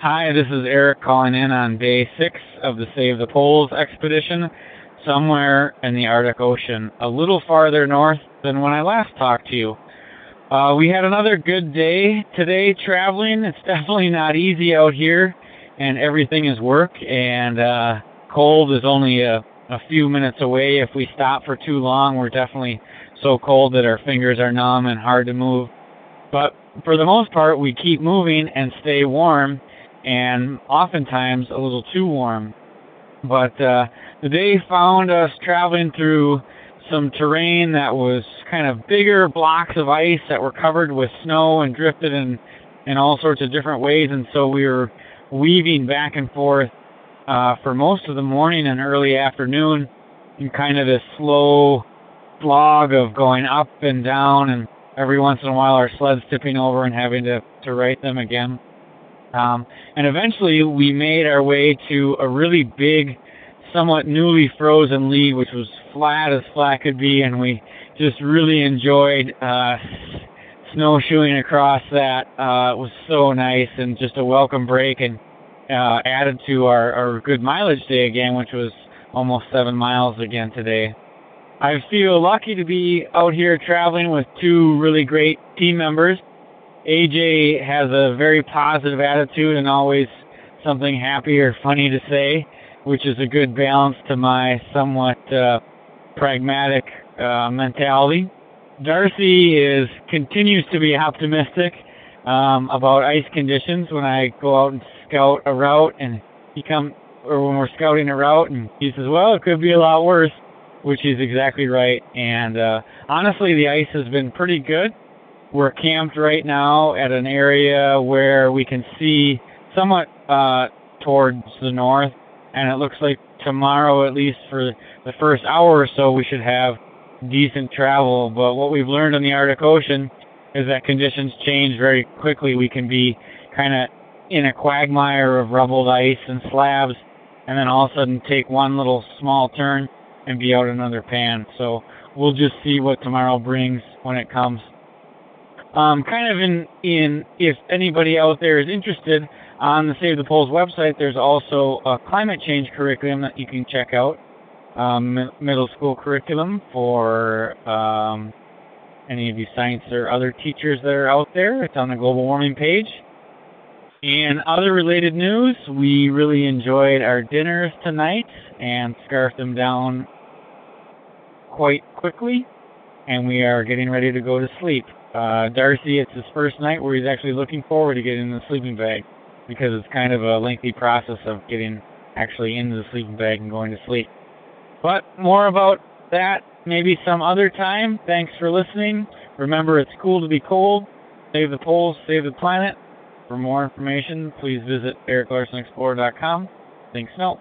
Hi, this is Eric calling in on day six of the Save the Poles expedition, somewhere in the Arctic Ocean, a little farther north than when I last talked to you. Uh, we had another good day today traveling. It's definitely not easy out here, and everything is work, and uh, cold is only a, a few minutes away. If we stop for too long, we're definitely so cold that our fingers are numb and hard to move. But for the most part, we keep moving and stay warm and oftentimes a little too warm. But uh, the day found us traveling through some terrain that was kind of bigger blocks of ice that were covered with snow and drifted in in all sorts of different ways, and so we were weaving back and forth uh, for most of the morning and early afternoon in kind of this slow slog of going up and down, and every once in a while our sleds tipping over and having to to right them again. Um, and eventually we made our way to a really big, somewhat newly frozen lead, which was flat as flat could be, and we just really enjoyed uh, snowshoeing across that. Uh, it was so nice and just a welcome break and uh, added to our, our good mileage day again, which was almost seven miles again today. I feel lucky to be out here traveling with two really great team members. AJ has a very positive attitude and always something happy or funny to say, which is a good balance to my somewhat uh, pragmatic uh, mentality. Darcy is continues to be optimistic um, about ice conditions when I go out and scout a route, and he come or when we're scouting a route, and he says, "Well, it could be a lot worse," which is exactly right. And uh, honestly, the ice has been pretty good. We're camped right now at an area where we can see somewhat uh, towards the north, and it looks like tomorrow, at least for the first hour or so, we should have decent travel. But what we've learned in the Arctic Ocean is that conditions change very quickly. We can be kind of in a quagmire of rubbled ice and slabs, and then all of a sudden take one little small turn and be out another pan. So we'll just see what tomorrow brings when it comes. Um, kind of in in if anybody out there is interested on the Save the Poles website, there's also a climate change curriculum that you can check out. Um, middle school curriculum for um, any of you science or other teachers that are out there. It's on the global warming page. And other related news, we really enjoyed our dinners tonight and scarfed them down quite quickly, and we are getting ready to go to sleep. Uh, Darcy, it's his first night where he's actually looking forward to getting in the sleeping bag because it's kind of a lengthy process of getting actually into the sleeping bag and going to sleep. But more about that maybe some other time. Thanks for listening. Remember, it's cool to be cold. Save the poles, save the planet. For more information, please visit ericlarsenexplorer.com. Think snow.